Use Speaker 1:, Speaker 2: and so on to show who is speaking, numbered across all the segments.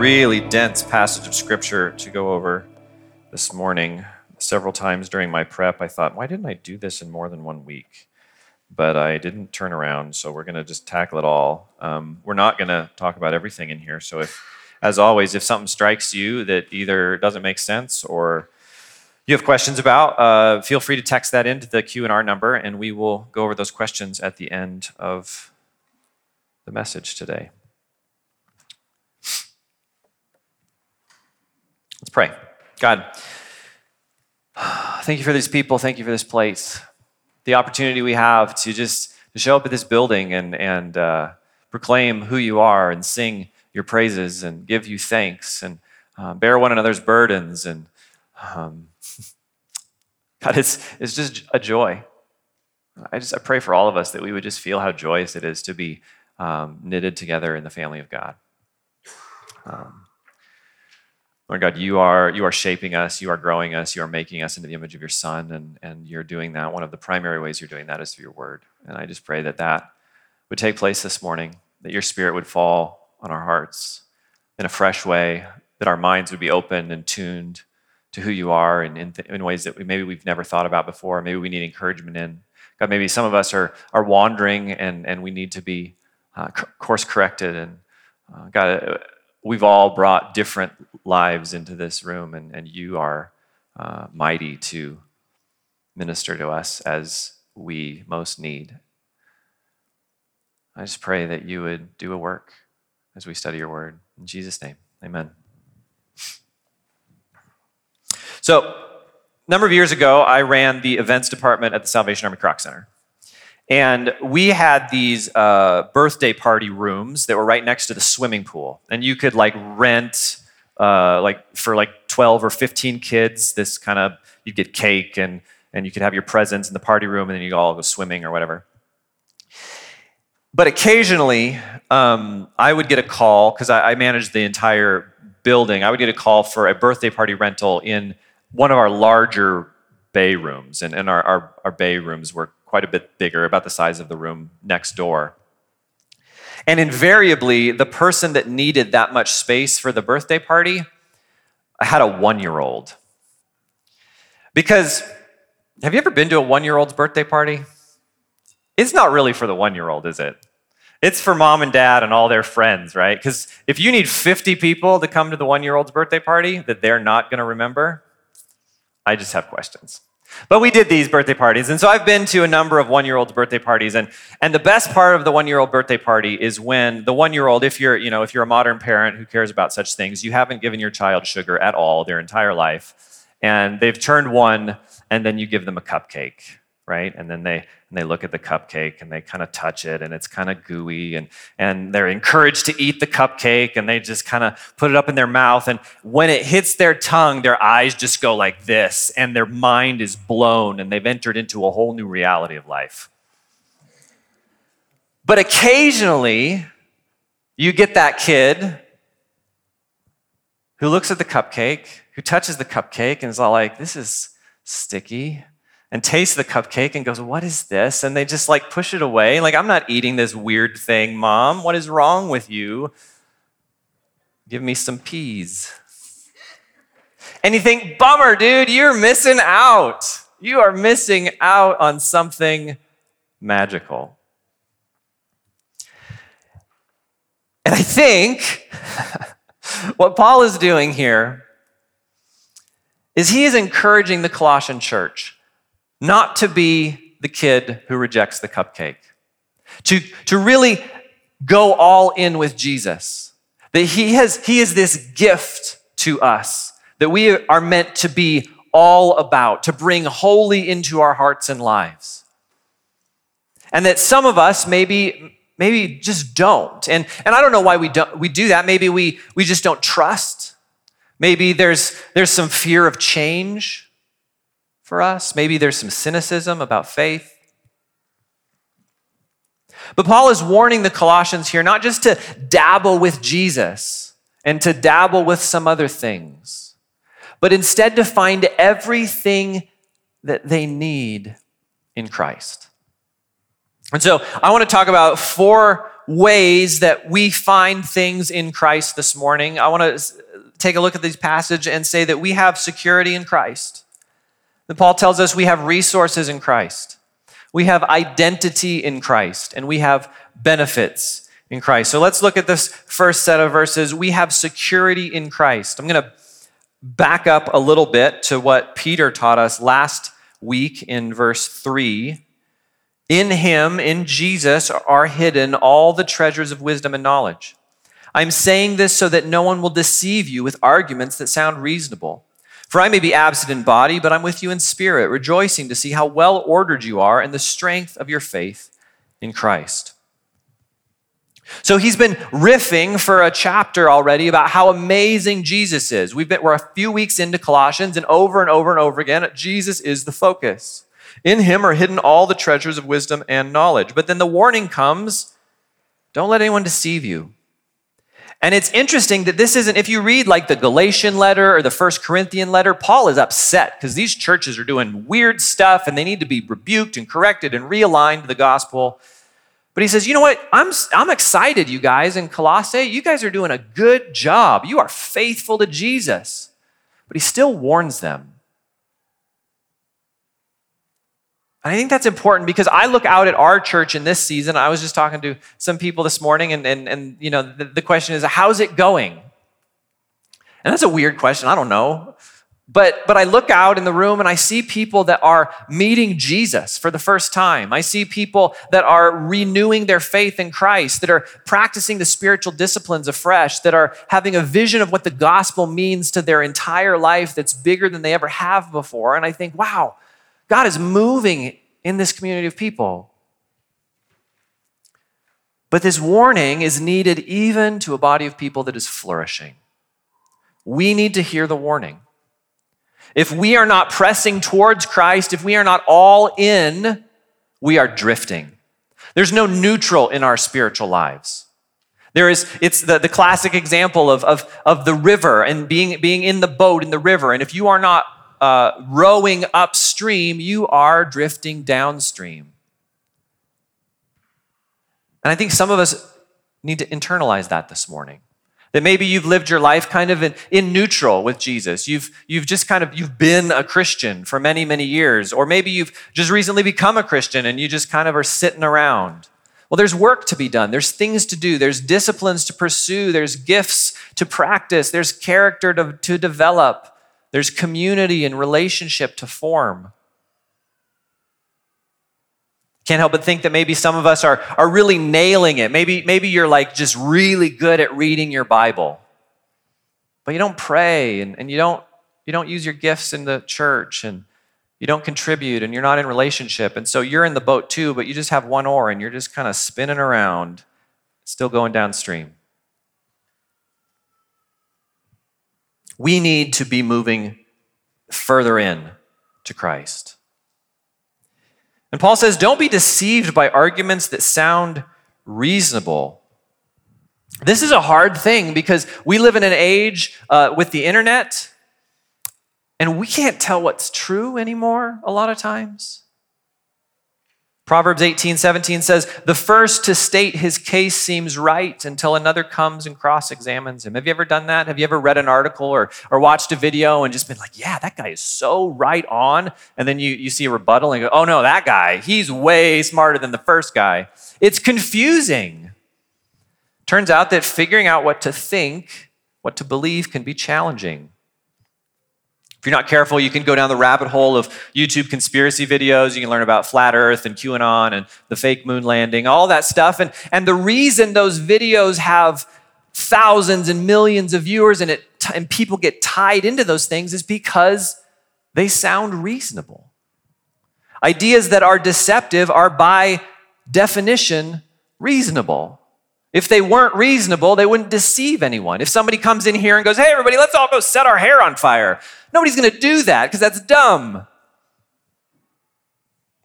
Speaker 1: really dense passage of scripture to go over this morning. Several times during my prep, I thought, why didn't I do this in more than one week? But I didn't turn around, so we're going to just tackle it all. Um, we're not going to talk about everything in here. So, if, as always, if something strikes you that either doesn't make sense or you have questions about, uh, feel free to text that into the Q and R number, and we will go over those questions at the end of the message today. Let's pray. God, thank you for these people. Thank you for this place. The opportunity we have to just to show up at this building and, and uh, proclaim who you are and sing your praises and give you thanks and uh, bear one another's burdens. And um, God, it's, it's just a joy. I just I pray for all of us that we would just feel how joyous it is to be um, knitted together in the family of God. Um, Lord God, you are, you are shaping us, you are growing us, you are making us into the image of your Son, and, and you're doing that. One of the primary ways you're doing that is through your word. And I just pray that that would take place this morning, that your spirit would fall on our hearts in a fresh way, that our minds would be open and tuned to who you are and in, th- in ways that we, maybe we've never thought about before. Maybe we need encouragement in. God, maybe some of us are, are wandering and, and we need to be uh, course corrected. And uh, God, we've all brought different lives into this room, and, and you are uh, mighty to minister to us as we most need. I just pray that you would do a work as we study your word. In Jesus' name, amen. So, a number of years ago, I ran the events department at the Salvation Army Kroc Center. And we had these uh, birthday party rooms that were right next to the swimming pool. And you could like rent, uh, like for like 12 or 15 kids, this kind of, you'd get cake and, and you could have your presents in the party room and then you'd all go swimming or whatever. But occasionally, um, I would get a call, because I, I managed the entire building, I would get a call for a birthday party rental in one of our larger bay rooms. And, and our, our, our bay rooms were quite a bit bigger, about the size of the room next door. And invariably, the person that needed that much space for the birthday party had a one year old. Because have you ever been to a one year old's birthday party? It's not really for the one year old, is it? It's for mom and dad and all their friends, right? Because if you need 50 people to come to the one year old's birthday party that they're not going to remember, I just have questions. But we did these birthday parties. And so I've been to a number of one year olds' birthday parties. And, and the best part of the one year old birthday party is when the one year old, if you're, you know, if you're a modern parent who cares about such things, you haven't given your child sugar at all their entire life. And they've turned one, and then you give them a cupcake right? And then they and they look at the cupcake and they kind of touch it and it's kind of gooey and and they're encouraged to eat the cupcake and they just kind of put it up in their mouth and when it hits their tongue their eyes just go like this and their mind is blown and they've entered into a whole new reality of life. But occasionally you get that kid who looks at the cupcake, who touches the cupcake and is all like this is sticky and tastes the cupcake and goes, What is this? And they just like push it away. Like, I'm not eating this weird thing, mom. What is wrong with you? Give me some peas. And you think, Bummer, dude, you're missing out. You are missing out on something magical. And I think what Paul is doing here is he is encouraging the Colossian church not to be the kid who rejects the cupcake, to, to really go all in with Jesus. That he, has, he is this gift to us that we are meant to be all about, to bring wholly into our hearts and lives. And that some of us maybe, maybe just don't. And, and I don't know why we, don't, we do that. Maybe we, we just don't trust. Maybe there's, there's some fear of change for us. Maybe there's some cynicism about faith. But Paul is warning the Colossians here not just to dabble with Jesus and to dabble with some other things, but instead to find everything that they need in Christ. And so I want to talk about four ways that we find things in Christ this morning. I want to take a look at this passage and say that we have security in Christ. That Paul tells us we have resources in Christ. We have identity in Christ and we have benefits in Christ. So let's look at this first set of verses. We have security in Christ. I'm going to back up a little bit to what Peter taught us last week in verse 3. In him, in Jesus, are hidden all the treasures of wisdom and knowledge. I'm saying this so that no one will deceive you with arguments that sound reasonable. For I may be absent in body, but I'm with you in spirit, rejoicing to see how well ordered you are and the strength of your faith in Christ. So he's been riffing for a chapter already about how amazing Jesus is. We've been, we're a few weeks into Colossians, and over and over and over again, Jesus is the focus. In him are hidden all the treasures of wisdom and knowledge. But then the warning comes don't let anyone deceive you. And it's interesting that this isn't, if you read like the Galatian letter or the First Corinthian letter, Paul is upset because these churches are doing weird stuff and they need to be rebuked and corrected and realigned to the gospel. But he says, you know what? I'm, I'm excited, you guys in Colossae. You guys are doing a good job. You are faithful to Jesus. But he still warns them. And I think that's important because I look out at our church in this season. I was just talking to some people this morning, and, and, and you know, the, the question is, how's it going? And that's a weird question. I don't know. But, but I look out in the room and I see people that are meeting Jesus for the first time. I see people that are renewing their faith in Christ, that are practicing the spiritual disciplines afresh, that are having a vision of what the gospel means to their entire life that's bigger than they ever have before. And I think, wow, God is moving in this community of people. But this warning is needed even to a body of people that is flourishing. We need to hear the warning. If we are not pressing towards Christ, if we are not all in, we are drifting. There's no neutral in our spiritual lives. There is, it's the, the classic example of, of, of the river and being, being in the boat in the river. And if you are not uh, rowing upstream, you are drifting downstream. And I think some of us need to internalize that this morning. That maybe you've lived your life kind of in, in, neutral with Jesus. You've, you've just kind of, you've been a Christian for many, many years. Or maybe you've just recently become a Christian and you just kind of are sitting around. Well, there's work to be done. There's things to do. There's disciplines to pursue. There's gifts to practice. There's character to, to develop. There's community and relationship to form. Can't help but think that maybe some of us are, are really nailing it. Maybe, maybe you're like just really good at reading your Bible, but you don't pray and, and you, don't, you don't use your gifts in the church and you don't contribute and you're not in relationship. And so you're in the boat too, but you just have one oar and you're just kind of spinning around, still going downstream. We need to be moving further in to Christ. And Paul says, don't be deceived by arguments that sound reasonable. This is a hard thing because we live in an age uh, with the internet and we can't tell what's true anymore a lot of times. Proverbs 18, 17 says, The first to state his case seems right until another comes and cross examines him. Have you ever done that? Have you ever read an article or, or watched a video and just been like, Yeah, that guy is so right on? And then you, you see a rebuttal and go, Oh no, that guy, he's way smarter than the first guy. It's confusing. Turns out that figuring out what to think, what to believe, can be challenging. If you're not careful, you can go down the rabbit hole of YouTube conspiracy videos. You can learn about flat earth and QAnon and the fake moon landing, all that stuff. And, and the reason those videos have thousands and millions of viewers and, it, and people get tied into those things is because they sound reasonable. Ideas that are deceptive are by definition reasonable. If they weren't reasonable, they wouldn't deceive anyone. If somebody comes in here and goes, hey, everybody, let's all go set our hair on fire, nobody's going to do that because that's dumb.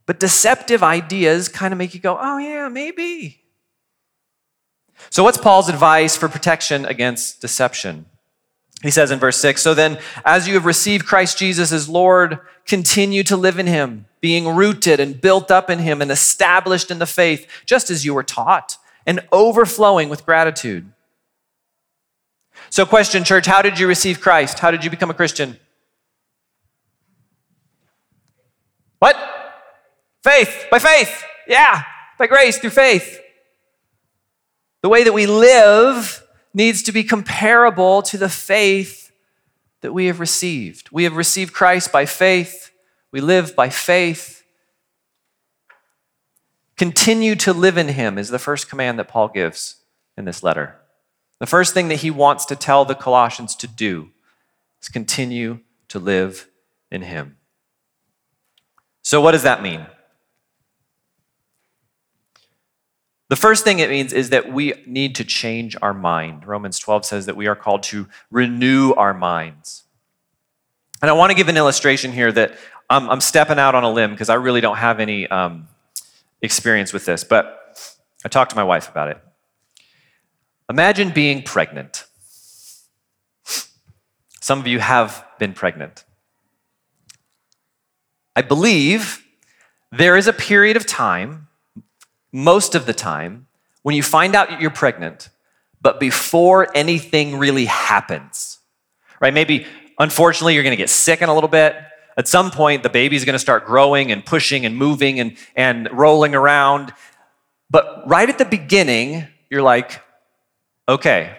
Speaker 1: But deceptive ideas kind of make you go, oh, yeah, maybe. So, what's Paul's advice for protection against deception? He says in verse 6 So then, as you have received Christ Jesus as Lord, continue to live in him, being rooted and built up in him and established in the faith, just as you were taught and overflowing with gratitude. So, question, church, how did you receive Christ? How did you become a Christian? What? Faith, by faith. Yeah, by grace through faith. The way that we live needs to be comparable to the faith that we have received. We have received Christ by faith. We live by faith. Continue to live in him is the first command that Paul gives in this letter. The first thing that he wants to tell the Colossians to do is continue to live in him. So, what does that mean? The first thing it means is that we need to change our mind. Romans 12 says that we are called to renew our minds. And I want to give an illustration here that I'm, I'm stepping out on a limb because I really don't have any um, experience with this, but I talked to my wife about it. Imagine being pregnant. Some of you have been pregnant. I believe there is a period of time, most of the time, when you find out you're pregnant, but before anything really happens, right? Maybe, unfortunately, you're gonna get sick in a little bit. At some point, the baby's gonna start growing and pushing and moving and, and rolling around. But right at the beginning, you're like, okay,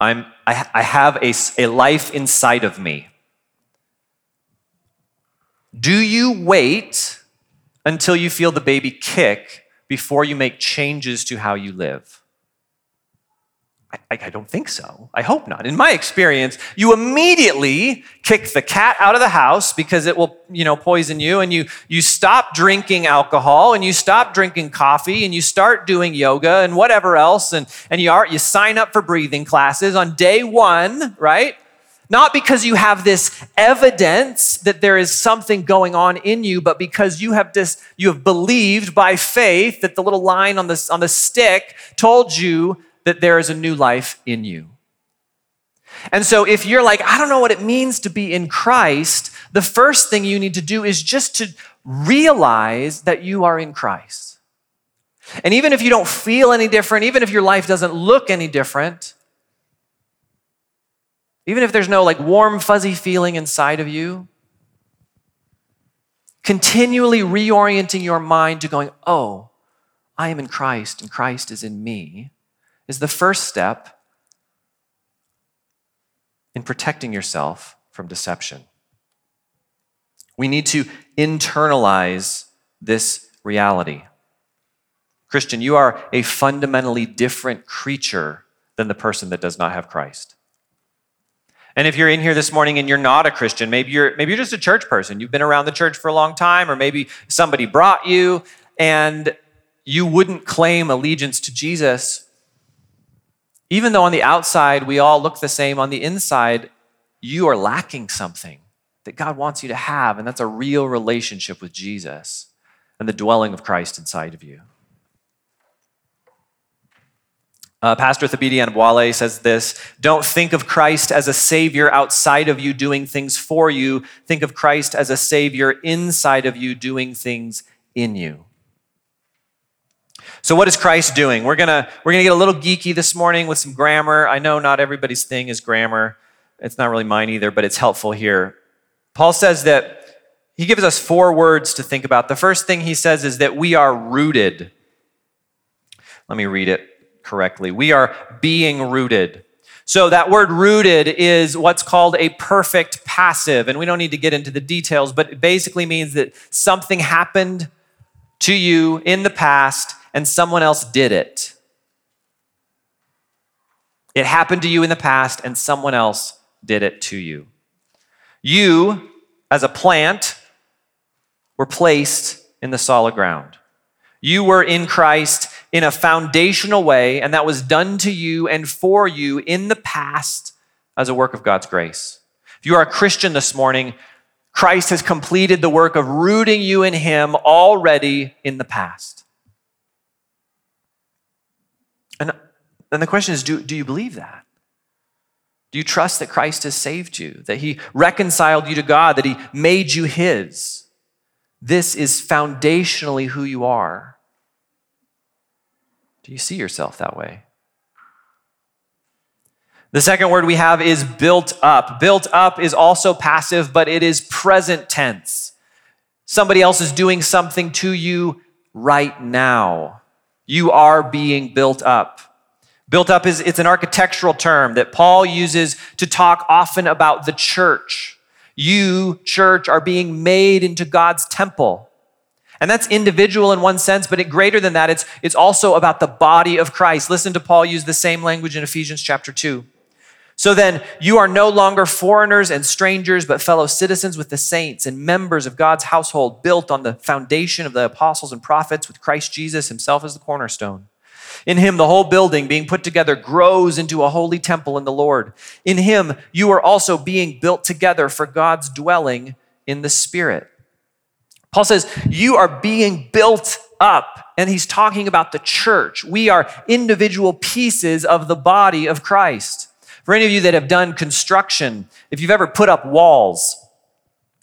Speaker 1: I'm, I, I have a, a life inside of me. Do you wait until you feel the baby kick before you make changes to how you live? I, I, don't think so. I hope not. In my experience, you immediately kick the cat out of the house because it will, you know, poison you, and you you stop drinking alcohol and you stop drinking coffee and you start doing yoga and whatever else, and, and you are you sign up for breathing classes on day one, right? Not because you have this evidence that there is something going on in you, but because you have this, you have believed by faith that the little line on the, on the stick told you that there is a new life in you. And so, if you're like, I don't know what it means to be in Christ, the first thing you need to do is just to realize that you are in Christ. And even if you don't feel any different, even if your life doesn't look any different, even if there's no like warm, fuzzy feeling inside of you, continually reorienting your mind to going, oh, I am in Christ and Christ is in me is the first step in protecting yourself from deception. We need to internalize this reality. Christian, you are a fundamentally different creature than the person that does not have Christ. And if you're in here this morning and you're not a Christian, maybe you're maybe you're just a church person. You've been around the church for a long time or maybe somebody brought you and you wouldn't claim allegiance to Jesus even though on the outside we all look the same, on the inside, you are lacking something that God wants you to have, and that's a real relationship with Jesus and the dwelling of Christ inside of you. Uh, Pastor Thabiti Anyabwile says this Don't think of Christ as a savior outside of you doing things for you. Think of Christ as a savior inside of you doing things in you. So what is Christ doing? We're gonna we're gonna get a little geeky this morning with some grammar. I know not everybody's thing is grammar. It's not really mine either, but it's helpful here. Paul says that he gives us four words to think about. The first thing he says is that we are rooted. Let me read it correctly. We are being rooted. So, that word rooted is what's called a perfect passive. And we don't need to get into the details, but it basically means that something happened to you in the past and someone else did it. It happened to you in the past and someone else did it to you. You, as a plant, were placed in the solid ground. You were in Christ in a foundational way, and that was done to you and for you in the past as a work of God's grace. If you are a Christian this morning, Christ has completed the work of rooting you in Him already in the past. And then the question is do, do you believe that? Do you trust that Christ has saved you, that He reconciled you to God, that He made you His? This is foundationally who you are. Do you see yourself that way? The second word we have is built up. Built up is also passive, but it is present tense. Somebody else is doing something to you right now. You are being built up. Built up is it's an architectural term that Paul uses to talk often about the church. You, church, are being made into God's temple. And that's individual in one sense, but it, greater than that, it's, it's also about the body of Christ. Listen to Paul use the same language in Ephesians chapter 2. So then, you are no longer foreigners and strangers, but fellow citizens with the saints and members of God's household, built on the foundation of the apostles and prophets, with Christ Jesus himself as the cornerstone. In him, the whole building being put together grows into a holy temple in the Lord. In him, you are also being built together for God's dwelling in the Spirit. Paul says, You are being built up. And he's talking about the church. We are individual pieces of the body of Christ. For any of you that have done construction, if you've ever put up walls,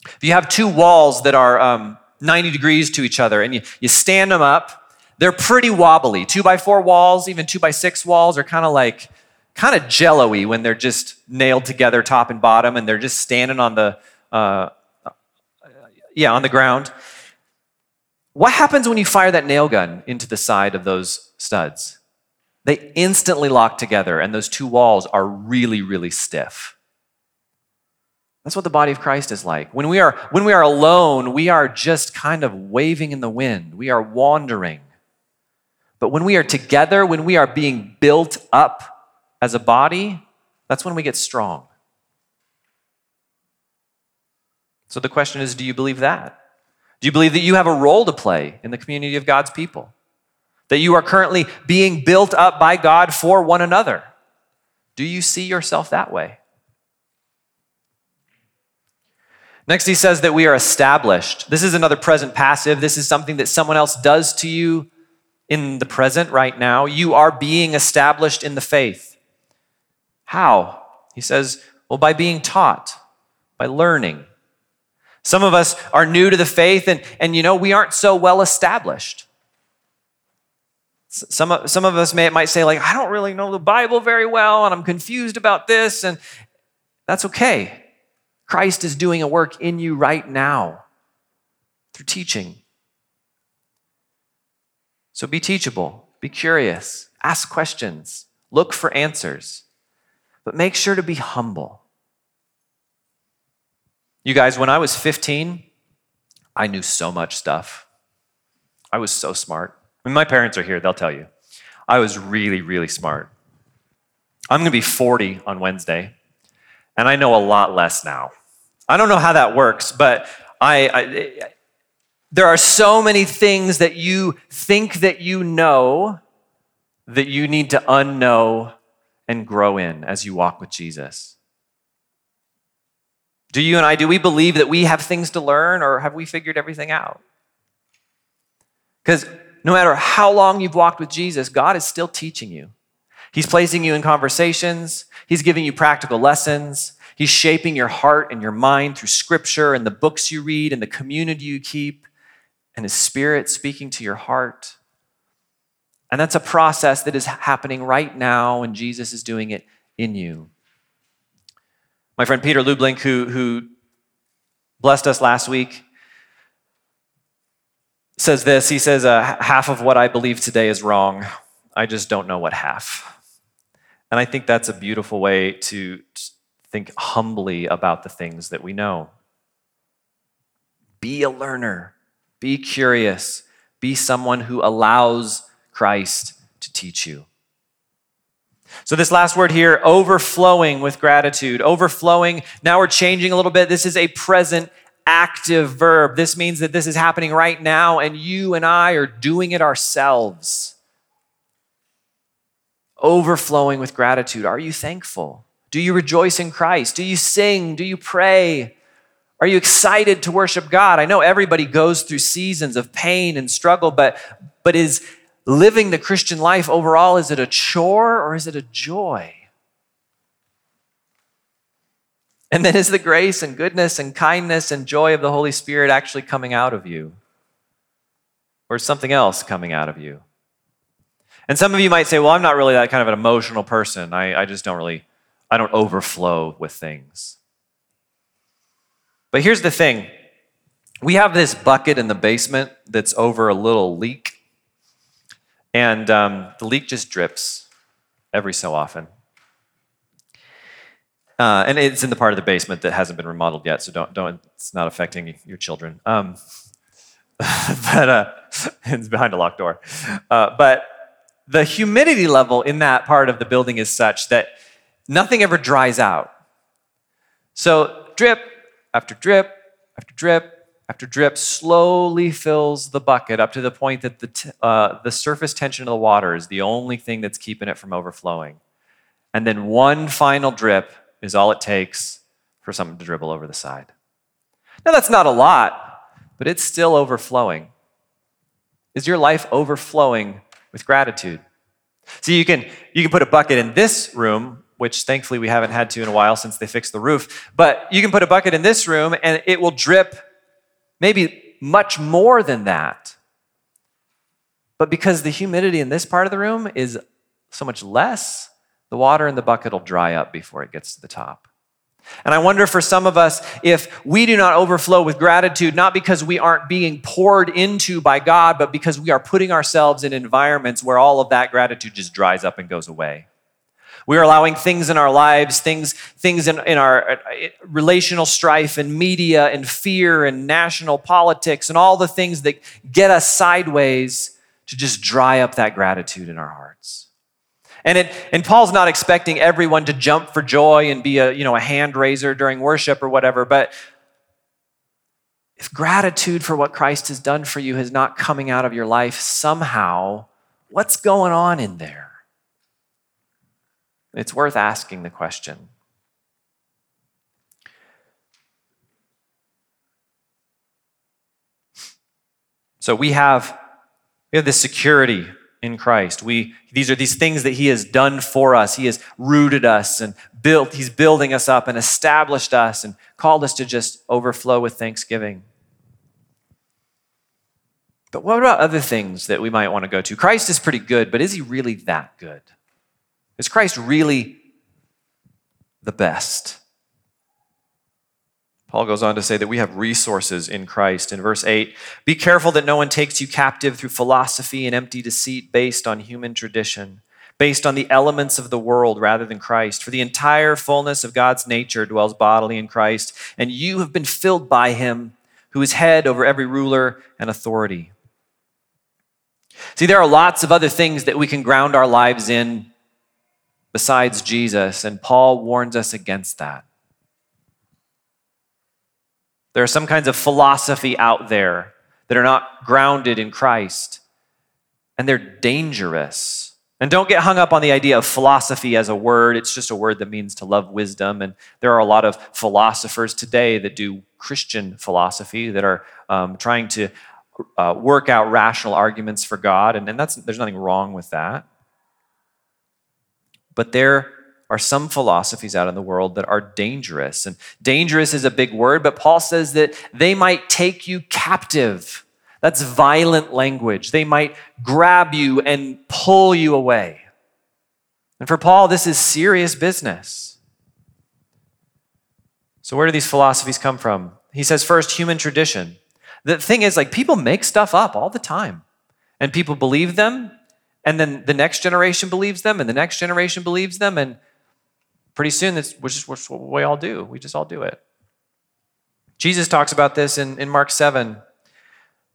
Speaker 1: if you have two walls that are um, 90 degrees to each other and you, you stand them up, they're pretty wobbly. Two by four walls, even two by six walls are kind of like, kind of jello-y when they're just nailed together top and bottom and they're just standing on the, uh, yeah, on the ground. What happens when you fire that nail gun into the side of those studs? They instantly lock together, and those two walls are really, really stiff. That's what the body of Christ is like. When we are, when we are alone, we are just kind of waving in the wind, we are wandering. But when we are together, when we are being built up as a body, that's when we get strong. So the question is do you believe that? Do you believe that you have a role to play in the community of God's people? that you are currently being built up by God for one another. Do you see yourself that way? Next, he says that we are established. This is another present passive. This is something that someone else does to you in the present right now. You are being established in the faith. How? He says, well, by being taught, by learning. Some of us are new to the faith, and, and you know, we aren't so well established. Some, some of us may, might say, like, I don't really know the Bible very well, and I'm confused about this, and that's okay. Christ is doing a work in you right now through teaching. So be teachable, be curious, ask questions, look for answers, but make sure to be humble. You guys, when I was 15, I knew so much stuff. I was so smart. Mean, my parents are here, they'll tell you. I was really, really smart. I'm going to be 40 on Wednesday, and I know a lot less now. I don't know how that works, but I, I there are so many things that you think that you know that you need to unknow and grow in as you walk with Jesus. Do you and I, do we believe that we have things to learn or have we figured everything out? Because no matter how long you've walked with Jesus, God is still teaching you. He's placing you in conversations, He's giving you practical lessons, He's shaping your heart and your mind through scripture and the books you read and the community you keep, and His Spirit speaking to your heart. And that's a process that is happening right now, and Jesus is doing it in you. My friend Peter Lublink, who, who blessed us last week, says this He says, uh, Half of what I believe today is wrong. I just don't know what half. And I think that's a beautiful way to think humbly about the things that we know. Be a learner, be curious, be someone who allows Christ to teach you. So, this last word here, overflowing with gratitude, overflowing. Now we're changing a little bit. This is a present active verb. This means that this is happening right now, and you and I are doing it ourselves. Overflowing with gratitude. Are you thankful? Do you rejoice in Christ? Do you sing? Do you pray? Are you excited to worship God? I know everybody goes through seasons of pain and struggle, but, but is living the Christian life overall, is it a chore or is it a joy? And then is the grace and goodness and kindness and joy of the Holy Spirit actually coming out of you? Or something else coming out of you? And some of you might say, well, I'm not really that kind of an emotional person. I, I just don't really, I don't overflow with things. But here's the thing we have this bucket in the basement that's over a little leak, and um, the leak just drips every so often. Uh, and it's in the part of the basement that hasn't been remodeled yet, so don't, don't it's not affecting your children. Um, but uh, it's behind a locked door. Uh, but the humidity level in that part of the building is such that nothing ever dries out. So drip after drip after drip after drip slowly fills the bucket up to the point that the, t- uh, the surface tension of the water is the only thing that's keeping it from overflowing. And then one final drip is all it takes for something to dribble over the side. Now, that's not a lot, but it's still overflowing. Is your life overflowing with gratitude? See, you can, you can put a bucket in this room, which thankfully we haven't had to in a while since they fixed the roof, but you can put a bucket in this room and it will drip maybe much more than that. But because the humidity in this part of the room is so much less, the water in the bucket will dry up before it gets to the top. And I wonder for some of us if we do not overflow with gratitude, not because we aren't being poured into by God, but because we are putting ourselves in environments where all of that gratitude just dries up and goes away. We are allowing things in our lives, things, things in, in our uh, relational strife and media and fear and national politics and all the things that get us sideways to just dry up that gratitude in our hearts. And, it, and Paul's not expecting everyone to jump for joy and be a, you know, a hand raiser during worship or whatever, but if gratitude for what Christ has done for you is not coming out of your life somehow, what's going on in there? It's worth asking the question. So we have, we have this security in Christ. We, these are these things that He has done for us. He has rooted us and built, He's building us up and established us and called us to just overflow with thanksgiving. But what about other things that we might want to go to? Christ is pretty good, but is He really that good? Is Christ really the best? Paul goes on to say that we have resources in Christ. In verse 8, be careful that no one takes you captive through philosophy and empty deceit based on human tradition, based on the elements of the world rather than Christ. For the entire fullness of God's nature dwells bodily in Christ, and you have been filled by him, who is head over every ruler and authority. See, there are lots of other things that we can ground our lives in besides Jesus, and Paul warns us against that. There are some kinds of philosophy out there that are not grounded in Christ, and they're dangerous. And don't get hung up on the idea of philosophy as a word. It's just a word that means to love wisdom. And there are a lot of philosophers today that do Christian philosophy that are um, trying to uh, work out rational arguments for God. And, and that's, there's nothing wrong with that. But they're are some philosophies out in the world that are dangerous. And dangerous is a big word, but Paul says that they might take you captive. That's violent language. They might grab you and pull you away. And for Paul, this is serious business. So, where do these philosophies come from? He says, first, human tradition. The thing is, like, people make stuff up all the time, and people believe them, and then the next generation believes them, and the next generation believes them, and pretty soon that's just what we all do. We just all do it. Jesus talks about this in, in Mark 7.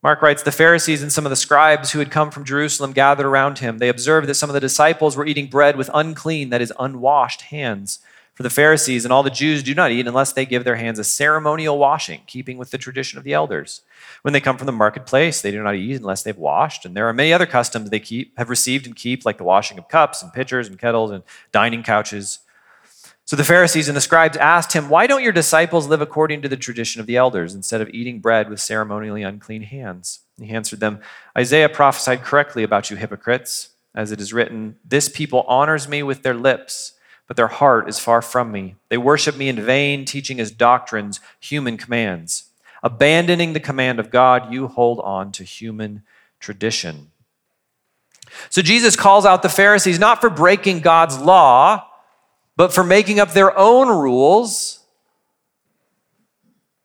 Speaker 1: Mark writes The Pharisees and some of the scribes who had come from Jerusalem gathered around him. They observed that some of the disciples were eating bread with unclean, that is, unwashed hands. For the Pharisees and all the Jews do not eat unless they give their hands a ceremonial washing, keeping with the tradition of the elders. When they come from the marketplace, they do not eat unless they've washed. And there are many other customs they keep, have received and keep, like the washing of cups and pitchers and kettles and dining couches. So the Pharisees and the scribes asked him, Why don't your disciples live according to the tradition of the elders instead of eating bread with ceremonially unclean hands? He answered them, Isaiah prophesied correctly about you hypocrites, as it is written, This people honors me with their lips, but their heart is far from me. They worship me in vain, teaching as doctrines human commands. Abandoning the command of God, you hold on to human tradition. So Jesus calls out the Pharisees not for breaking God's law, but for making up their own rules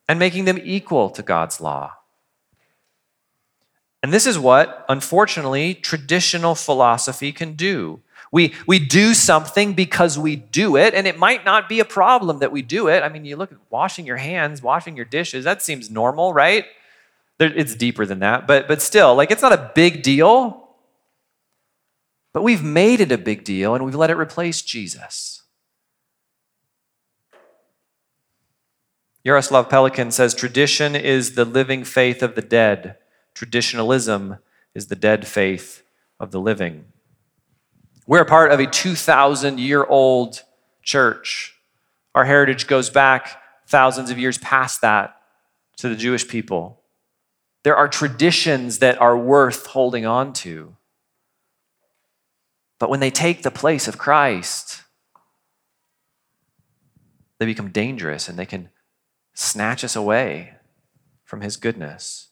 Speaker 1: and making them equal to God's law. And this is what, unfortunately, traditional philosophy can do. We, we do something because we do it, and it might not be a problem that we do it. I mean, you look at washing your hands, washing your dishes, that seems normal, right? It's deeper than that, but, but still, like, it's not a big deal. But we've made it a big deal, and we've let it replace Jesus. Jaroslav Pelikan says tradition is the living faith of the dead, traditionalism is the dead faith of the living. We're a part of a 2,000 year old church. Our heritage goes back thousands of years past that to the Jewish people. There are traditions that are worth holding on to. But when they take the place of Christ, they become dangerous and they can snatch us away from his goodness.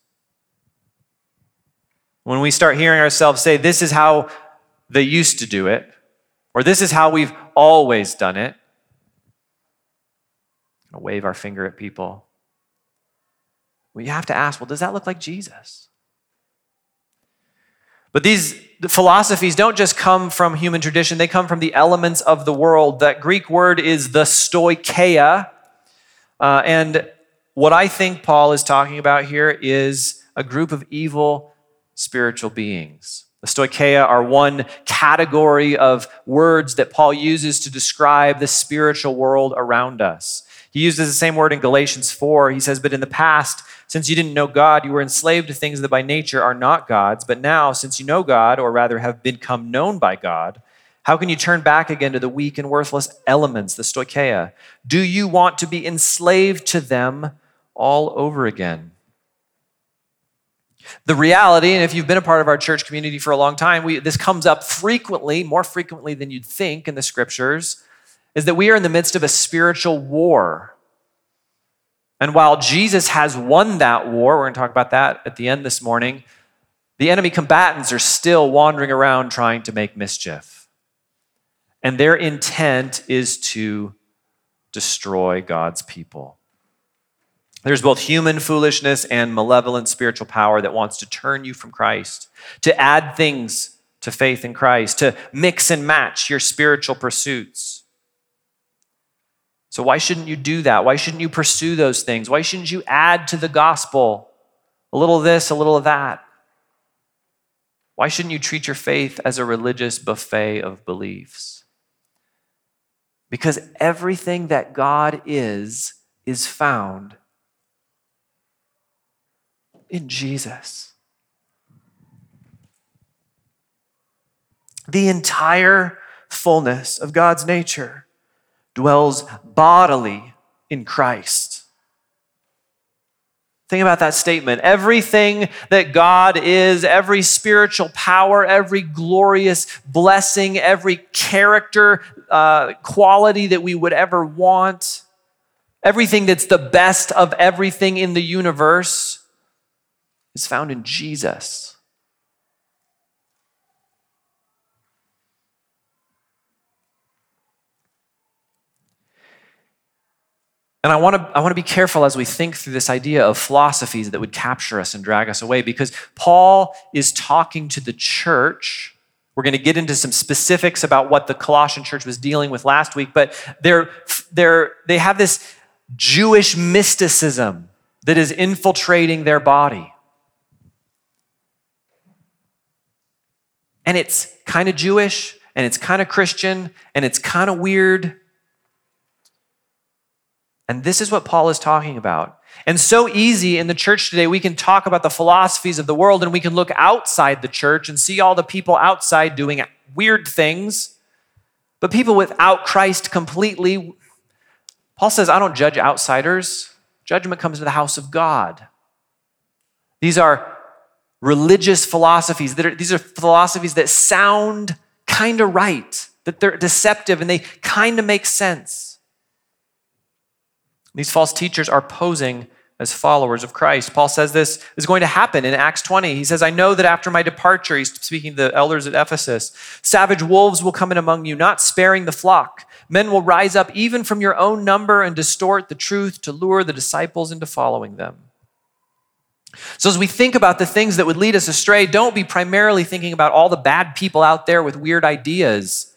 Speaker 1: When we start hearing ourselves say, This is how they used to do it, or this is how we've always done it, wave our finger at people. We have to ask, well, does that look like Jesus? But these philosophies don't just come from human tradition, they come from the elements of the world. That Greek word is the stoicheia, uh, and what I think Paul is talking about here is a group of evil spiritual beings. The stoicheia are one category of words that Paul uses to describe the spiritual world around us. He uses the same word in Galatians 4. He says, But in the past, since you didn't know God, you were enslaved to things that by nature are not God's. But now, since you know God, or rather have become known by God, how can you turn back again to the weak and worthless elements, the stoicheia? Do you want to be enslaved to them all over again? The reality, and if you've been a part of our church community for a long time, we, this comes up frequently, more frequently than you'd think in the scriptures, is that we are in the midst of a spiritual war. And while Jesus has won that war, we're going to talk about that at the end this morning, the enemy combatants are still wandering around trying to make mischief. And their intent is to destroy God's people. There's both human foolishness and malevolent spiritual power that wants to turn you from Christ, to add things to faith in Christ, to mix and match your spiritual pursuits. So, why shouldn't you do that? Why shouldn't you pursue those things? Why shouldn't you add to the gospel a little of this, a little of that? Why shouldn't you treat your faith as a religious buffet of beliefs? Because everything that God is, is found in Jesus. The entire fullness of God's nature dwells bodily in Christ. Think about that statement. Everything that God is, every spiritual power, every glorious blessing, every character uh, quality that we would ever want, everything that's the best of everything in the universe is found in Jesus. And I want to I want to be careful as we think through this idea of philosophies that would capture us and drag us away because Paul is talking to the church. We're going to get into some specifics about what the Colossian church was dealing with last week, but they're, they're, they have this Jewish mysticism that is infiltrating their body. And it's kind of Jewish, and it's kind of Christian, and it's kind of weird, and this is what Paul is talking about. And so easy in the church today, we can talk about the philosophies of the world and we can look outside the church and see all the people outside doing weird things. But people without Christ completely, Paul says, I don't judge outsiders. Judgment comes to the house of God. These are religious philosophies. That are, these are philosophies that sound kind of right, that they're deceptive and they kind of make sense. These false teachers are posing as followers of Christ. Paul says this is going to happen in Acts 20. He says, I know that after my departure, he's speaking to the elders at Ephesus, savage wolves will come in among you, not sparing the flock. Men will rise up even from your own number and distort the truth to lure the disciples into following them. So, as we think about the things that would lead us astray, don't be primarily thinking about all the bad people out there with weird ideas.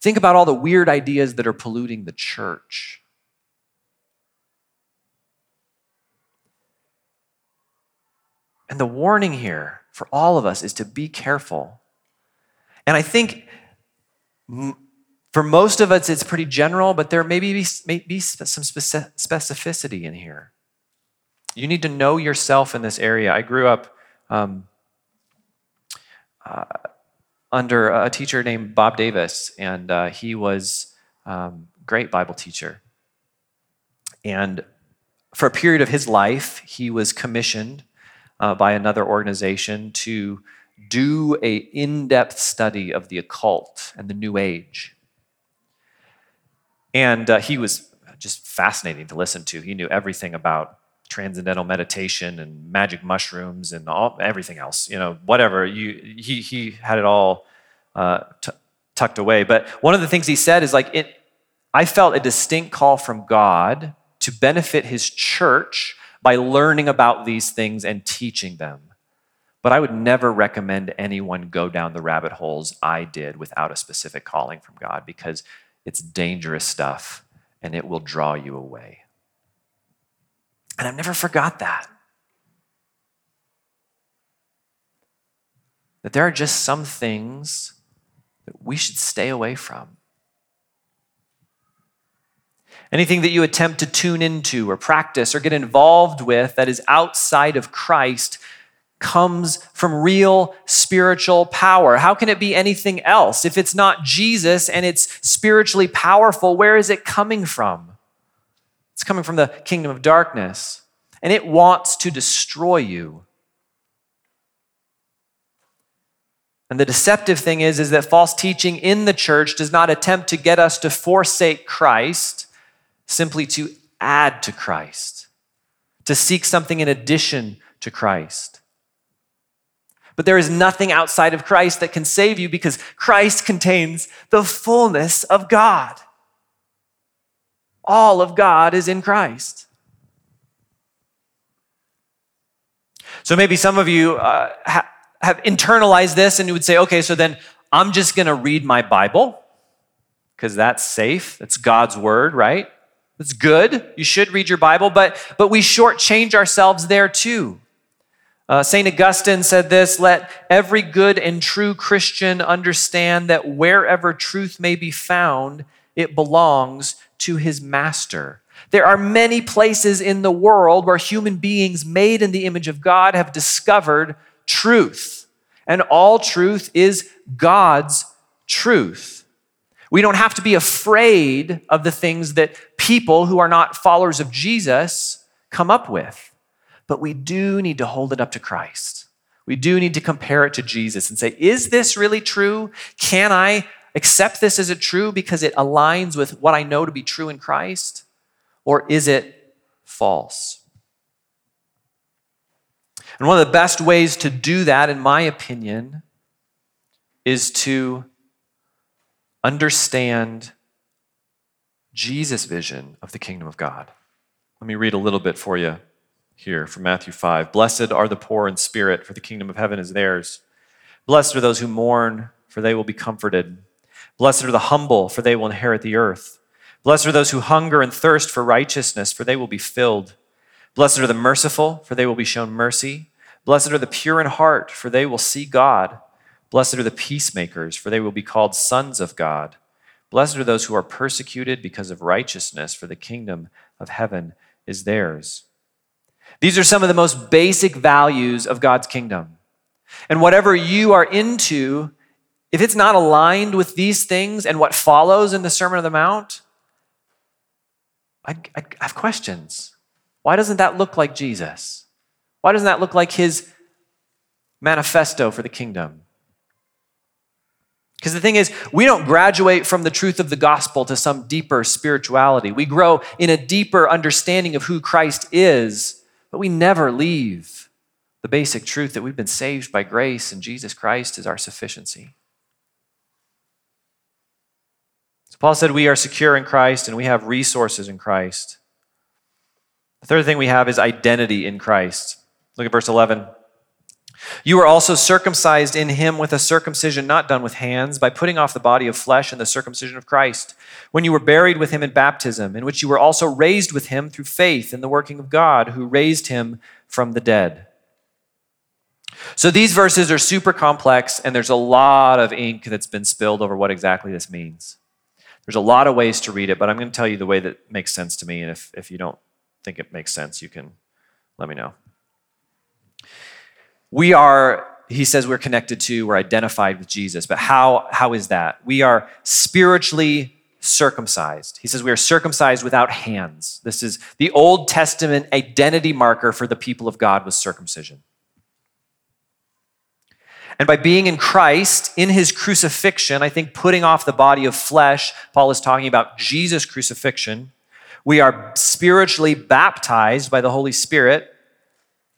Speaker 1: Think about all the weird ideas that are polluting the church. And the warning here for all of us is to be careful. And I think for most of us, it's pretty general, but there may be, may be some specificity in here. You need to know yourself in this area. I grew up um, uh, under a teacher named Bob Davis, and uh, he was um, great Bible teacher. And for a period of his life, he was commissioned uh, by another organization to do a in-depth study of the occult and the New Age. And uh, he was just fascinating to listen to. He knew everything about transcendental meditation and magic mushrooms and all, everything else, you know, whatever. You, he, he had it all uh, t- tucked away. But one of the things he said is like, it, I felt a distinct call from God to benefit his church by learning about these things and teaching them. But I would never recommend anyone go down the rabbit holes I did without a specific calling from God because it's dangerous stuff and it will draw you away. And I've never forgot that. That there are just some things that we should stay away from. Anything that you attempt to tune into or practice or get involved with that is outside of Christ comes from real spiritual power. How can it be anything else? If it's not Jesus and it's spiritually powerful, where is it coming from? It's coming from the kingdom of darkness, and it wants to destroy you. And the deceptive thing is, is that false teaching in the church does not attempt to get us to forsake Christ, simply to add to Christ, to seek something in addition to Christ. But there is nothing outside of Christ that can save you because Christ contains the fullness of God. All of God is in Christ. So maybe some of you uh, ha- have internalized this and you would say, okay, so then I'm just going to read my Bible because that's safe. That's God's word, right? That's good. You should read your Bible, but, but we shortchange ourselves there too. Uh, St. Augustine said this Let every good and true Christian understand that wherever truth may be found, it belongs to his master. There are many places in the world where human beings made in the image of God have discovered truth, and all truth is God's truth. We don't have to be afraid of the things that people who are not followers of Jesus come up with. But we do need to hold it up to Christ. We do need to compare it to Jesus and say, is this really true? Can I accept this as a true because it aligns with what I know to be true in Christ? Or is it false? And one of the best ways to do that, in my opinion, is to understand Jesus' vision of the kingdom of God. Let me read a little bit for you here from Matthew 5. Blessed are the poor in spirit, for the kingdom of heaven is theirs. Blessed are those who mourn, for they will be comforted. Blessed are the humble, for they will inherit the earth. Blessed are those who hunger and thirst for righteousness, for they will be filled. Blessed are the merciful, for they will be shown mercy. Blessed are the pure in heart, for they will see God. Blessed are the peacemakers, for they will be called sons of God. Blessed are those who are persecuted because of righteousness, for the kingdom of heaven is theirs. These are some of the most basic values of God's kingdom. And whatever you are into, if it's not aligned with these things and what follows in the Sermon on the Mount, I, I, have questions. Why doesn't that look like Jesus? Why doesn't that look like his manifesto for the kingdom? Because the thing is, we don't graduate from the truth of the gospel to some deeper spirituality. We grow in a deeper understanding of who Christ is But we never leave the basic truth that we've been saved by grace and Jesus Christ is our sufficiency. So Paul said we are secure in Christ and we have resources in Christ. The third thing we have is identity in Christ. Look at verse 11. You were also circumcised in him with a circumcision not done with hands, by putting off the body of flesh and the circumcision of Christ, when you were buried with him in baptism, in which you were also raised with him through faith in the working of God, who raised him from the dead. So these verses are super complex, and there's a lot of ink that's been spilled over what exactly this means. There's a lot of ways to read it, but I'm going to tell you the way that makes sense to me, and if, if you don't think it makes sense, you can let me know. We are, he says, we're connected to, we're identified with Jesus. But how, how is that? We are spiritually circumcised. He says we are circumcised without hands. This is the Old Testament identity marker for the people of God was circumcision. And by being in Christ, in his crucifixion, I think putting off the body of flesh, Paul is talking about Jesus' crucifixion. We are spiritually baptized by the Holy Spirit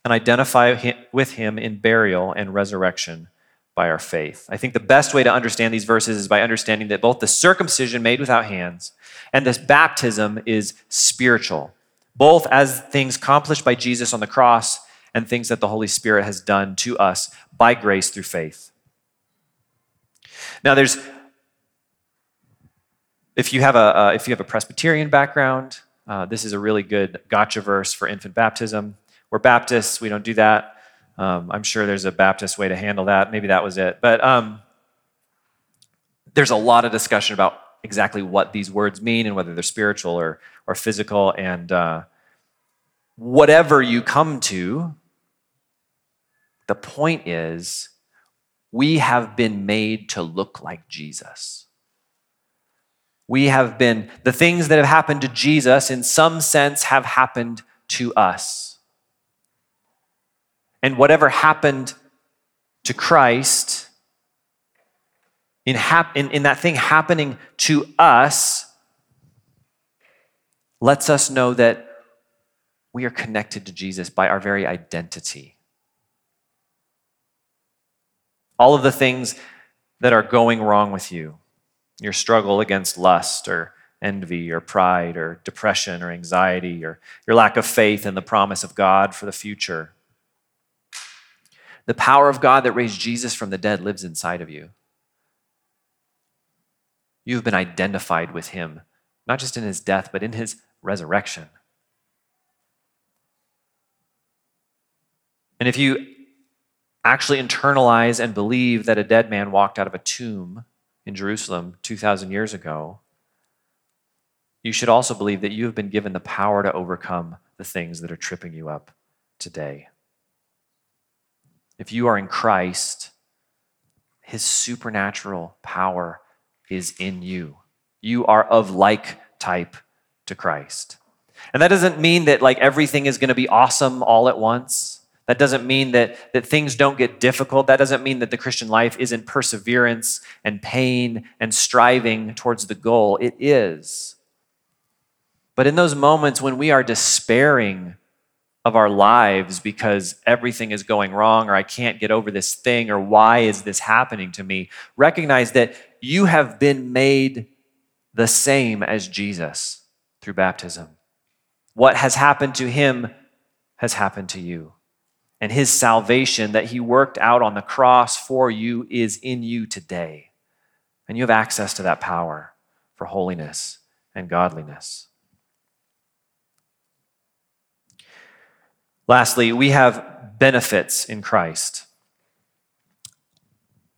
Speaker 1: and identify with him in burial and resurrection by our faith. I think the best way to understand these verses is by understanding that both the circumcision made without hands and this baptism is spiritual, both as things accomplished by Jesus on the cross and things that the Holy Spirit has done to us by grace through faith. Now, there's if you have a uh, if you have a Presbyterian background, uh, this is a really good gotcha verse for infant baptism. We're Baptists, we don't do that. Um, I'm sure there's a Baptist way to handle that. Maybe that was it. But um, there's a lot of discussion about exactly what these words mean and whether they're spiritual or, or physical. And uh, whatever you come to, the point is we have been made to look like Jesus. We have been, the things that have happened to Jesus, in some sense, have happened to us. And whatever happened to Christ, in, hap- in, in that thing happening to us, lets us know that we are connected to Jesus by our very identity. All of the things that are going wrong with you, your struggle against lust or envy or pride or depression or anxiety or your lack of faith in the promise of God for the future, the power of God that raised Jesus from the dead lives inside of you. You've been identified with him, not just in his death, but in his resurrection. And if you actually internalize and believe that a dead man walked out of a tomb in Jerusalem 2,000 years ago, you should also believe that you have been given the power to overcome the things that are tripping you up today. If you are in Christ, his supernatural power is in you. You are of like type to Christ. And that doesn't mean that like everything is going to be awesome all at once. That doesn't mean that, that things don't get difficult. That doesn't mean that the Christian life isn't perseverance and pain and striving towards the goal. It is. But in those moments when we are despairing of our lives because everything is going wrong or I can't get over this thing or why is this happening to me, recognize that you have been made the same as Jesus through baptism. What has happened to him has happened to you. And his salvation that he worked out on the cross for you is in you today. And you have access to that power for holiness and godliness. Lastly, we have benefits in Christ.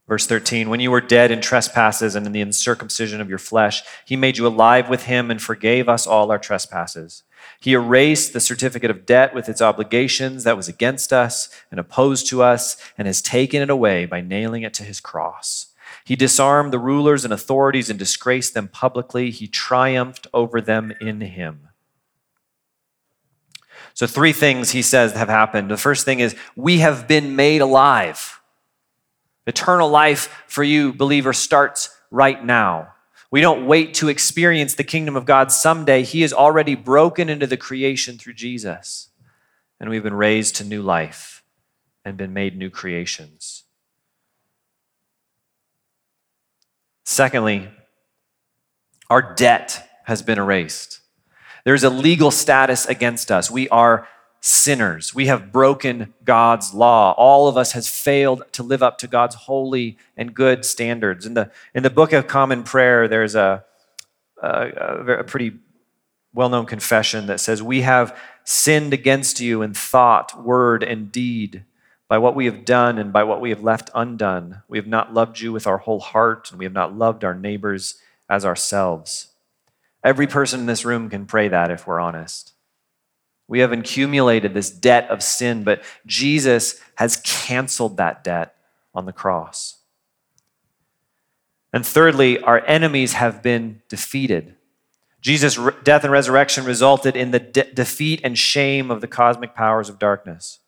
Speaker 1: Verse 13, when you were dead in trespasses and in the uncircumcision of your flesh, he made you alive with him and forgave us all our trespasses. He erased the certificate of debt with its obligations that was against us and opposed to us, and has taken it away by nailing it to his cross. He disarmed the rulers and authorities and disgraced them publicly. He triumphed over them in him. So, three things he says have happened. The first thing is, we have been made alive. Eternal life for you, believer, starts right now. We don't wait to experience the kingdom of God someday. He is already broken into the creation through Jesus. and we've been raised to new life and been made new creations. Secondly, our debt has been erased. There's a legal status against us. We are sinners. We have broken God's law. All of us has failed to live up to God's holy and good standards. In the, in the Book of Common Prayer, there's a, a, a pretty well known confession that says, We have sinned against you in thought, word, and deed. By what we have done and by what we have left undone, we have not loved you with our whole heart, and we have not loved our neighbors as ourselves. Every person in this room can pray that if we're honest. We have accumulated this debt of sin, but Jesus has canceled that debt on the cross. And thirdly, our enemies have been defeated. Jesus' death and resurrection resulted in the de- defeat and shame of the cosmic powers of darkness.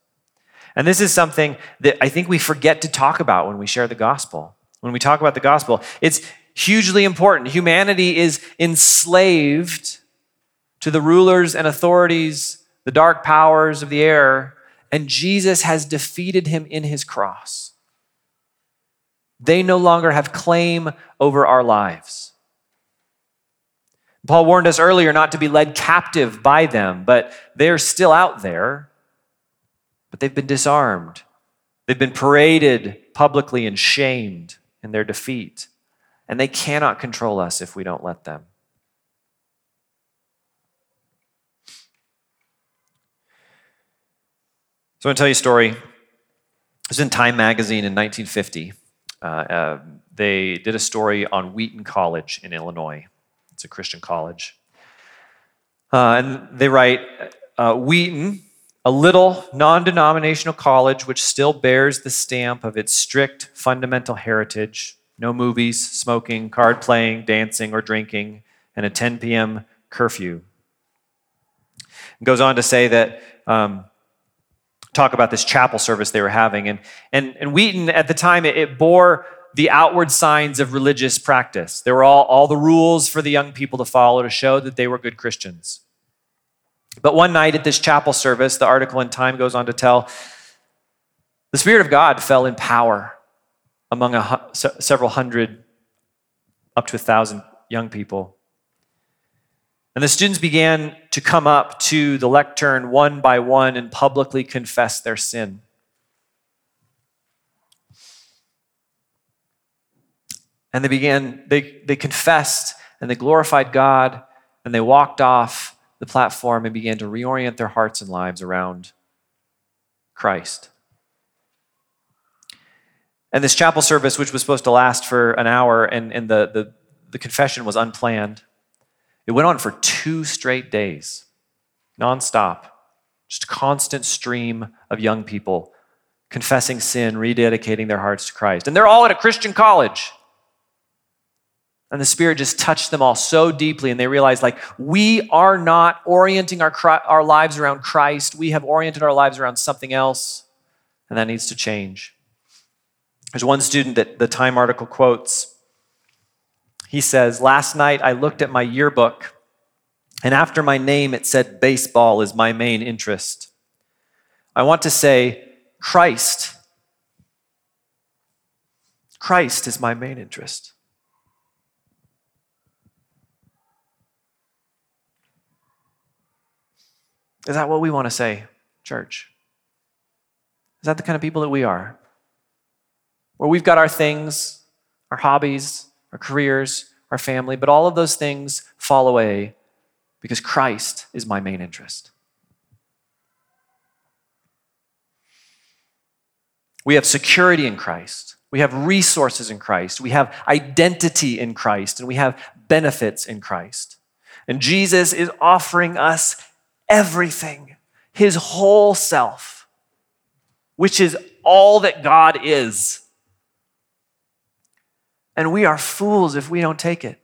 Speaker 1: And this is something that I think we forget to talk about when we share the gospel. When we talk about the gospel, it's hugely important. Humanity is enslaved to the rulers and authorities, the dark powers of the air, and Jesus has defeated him in his cross. They no longer have claim over our lives. Paul warned us earlier not to be led captive by them, but they're still out there. But they've been disarmed. They've been paraded publicly and shamed in their defeat. And they cannot control us if we don't let them. So I'm going to tell you a story. It was in Time magazine in 1950. Uh, uh, they did a story on Wheaton College in Illinois. It's a Christian college. Uh, and they write uh, Wheaton, a little non denominational college which still bears the stamp of its strict fundamental heritage no movies, smoking, card playing, dancing, or drinking, and a 10 p.m. curfew. It goes on to say that. Um, talk about this chapel service they were having. And, and, and Wheaton, at the time, it, it bore the outward signs of religious practice. There were all, all the rules for the young people to follow to show that they were good Christians. But one night at this chapel service, the article in Time goes on to tell the Spirit of God fell in power among a, several hundred, up to a thousand young people. And the students began to come up to the lectern one by one and publicly confess their sin. And they began, they, they confessed and they glorified God and they walked off the platform and began to reorient their hearts and lives around Christ. And this chapel service, which was supposed to last for an hour, and, and the, the, the confession was unplanned, it went on for two straight days, nonstop, just a constant stream of young people confessing sin, rededicating their hearts to Christ. And they're all at a Christian college. And the Spirit just touched them all so deeply, and they realized, like, we are not orienting our, our lives around Christ. We have oriented our lives around something else, and that needs to change. There's one student that the Time article quotes. He says, Last night I looked at my yearbook, and after my name it said, Baseball is my main interest. I want to say, Christ. Christ is my main interest. Is that what we want to say, church? Is that the kind of people that we are? Where we've got our things, our hobbies, our careers, our family, but all of those things fall away because Christ is my main interest. We have security in Christ. We have resources in Christ. We have identity in Christ. And we have benefits in Christ. And Jesus is offering us everything, his whole self, which is all that God is. And we are fools if we don't take it.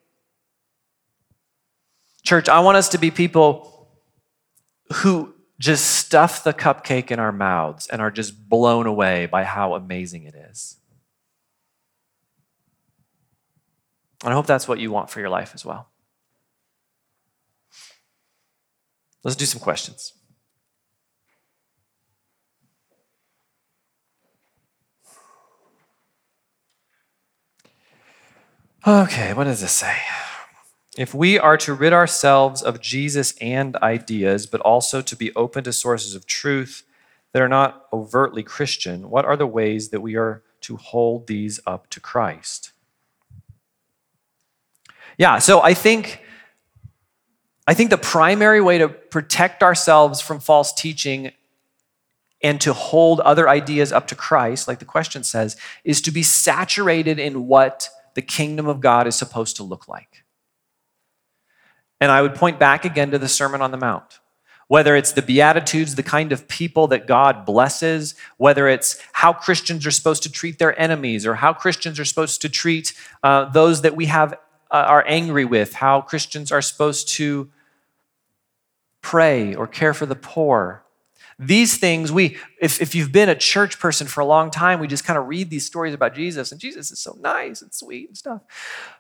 Speaker 1: Church, I want us to be people who just stuff the cupcake in our mouths and are just blown away by how amazing it is. And I hope that's what you want for your life as well. Let's do some questions. Okay, what does this say? If we are to rid ourselves of Jesus and ideas, but also to be open to sources of truth that are not overtly Christian, what are the ways that we are to hold these up to Christ? Yeah, so I think I think the primary way to protect ourselves from false teaching and to hold other ideas up to Christ, like the question says, is to be saturated in what the kingdom of God is supposed to look like. And I would point back again to the Sermon on the Mount. Whether it's the Beatitudes, the kind of people that God blesses, whether it's how Christians are supposed to treat their enemies, or how Christians are supposed to treat uh, those that we have uh, are angry with, how Christians are supposed to pray or care for the poor. These things, we, if, if you've been a church person for a long time, we just kind of read these stories about Jesus, and Jesus is so nice and sweet and stuff.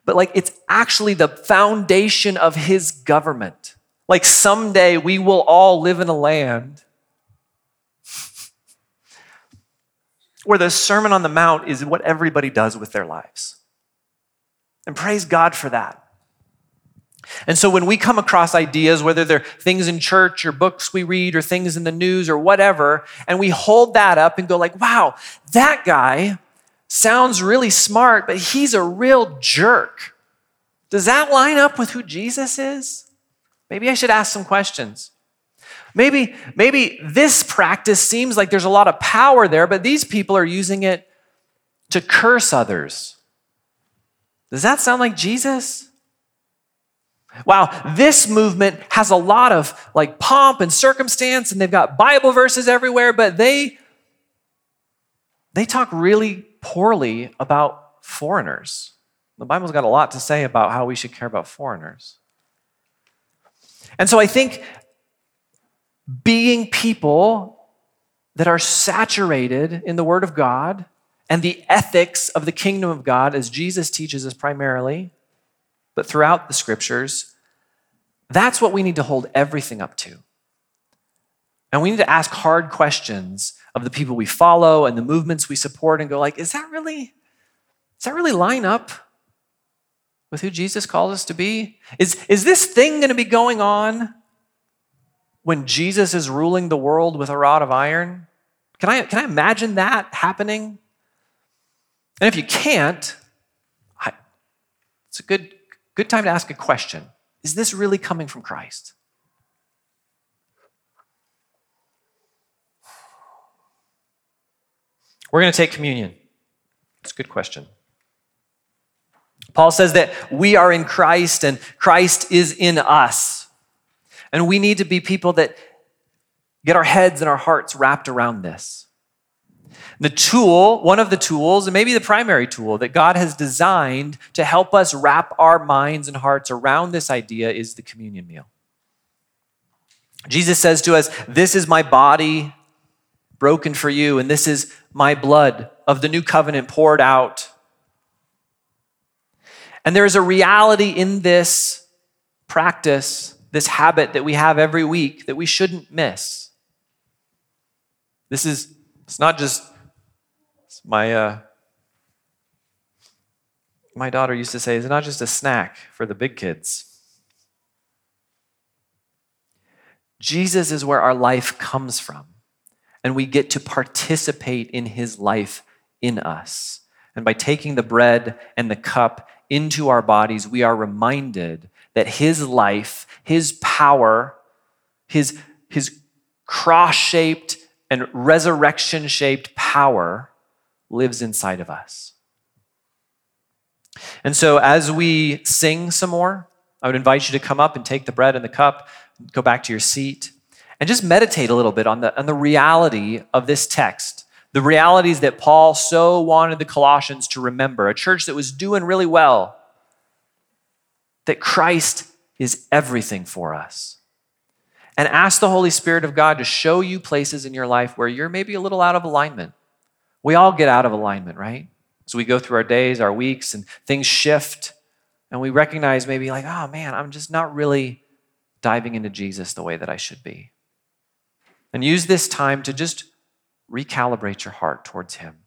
Speaker 1: But like, it's actually the foundation of his government. Like, someday we will all live in a land where the Sermon on the Mount is what everybody does with their lives. And praise God for that. And so when we come across ideas, whether they're things in church or books we read or things in the news or whatever, and we hold that up and go like, wow, that guy sounds really smart, but he's a real jerk. Does that line up with who Jesus is? Maybe I should ask some questions. Maybe, maybe this practice seems like there's a lot of power there, but these people are using it to curse others does that sound like Jesus? Wow, this movement has a lot of like pomp and circumstance and they've got Bible verses everywhere, but they they talk really poorly about foreigners. The Bible's got a lot to say about how we should care about foreigners. And so I think being people that are saturated in the Word of God and the ethics of the kingdom of God, as Jesus teaches us primarily, but throughout the scriptures, that's what we need to hold everything up to. And we need to ask hard questions of the people we follow and the movements we support and go like, is that really, does that really line up with who Jesus calls us to be? Is, is this thing going to be going on when Jesus is ruling the world with a rod of iron? Can I, can I imagine that happening? And if you can't, I, it's a good, good time to ask a question Is this really coming from Christ? We're going to take communion. It's a good question. Paul says that we are in Christ and Christ is in us. And we need to be people that get our heads and our hearts wrapped around this. The tool, one of the tools, and maybe the primary tool that God has designed to help us wrap our minds and hearts around this idea is the communion meal. Jesus says to us, This is my body broken for you, and this is my blood of the new covenant poured out. And there is a reality in this practice, this habit that we have every week that we shouldn't miss. This is, it's not just my, uh, my daughter used to say, it's not just a snack for the big kids. Jesus is where our life comes from, and we get to participate in his life in us. And by taking the bread and the cup into our bodies, we are reminded that his life, his power, his, his cross shaped and resurrection shaped power lives inside of us. And so, as we sing some more, I would invite you to come up and take the bread and the cup, go back to your seat, and just meditate a little bit on the, on the reality of this text. The realities that Paul so wanted the Colossians to remember, a church that was doing really well, that Christ is everything for us. And ask the Holy Spirit of God to show you places in your life where you're maybe a little out of alignment we all get out of alignment, right? So we go through our days, our weeks, and things shift, and we recognize maybe like, oh man, I'm just not really diving into Jesus the way that I should be. And use this time to just recalibrate your heart towards Him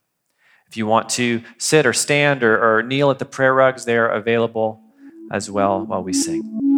Speaker 1: If you want to sit or stand or, or kneel at the prayer rugs, they're available as well while we sing.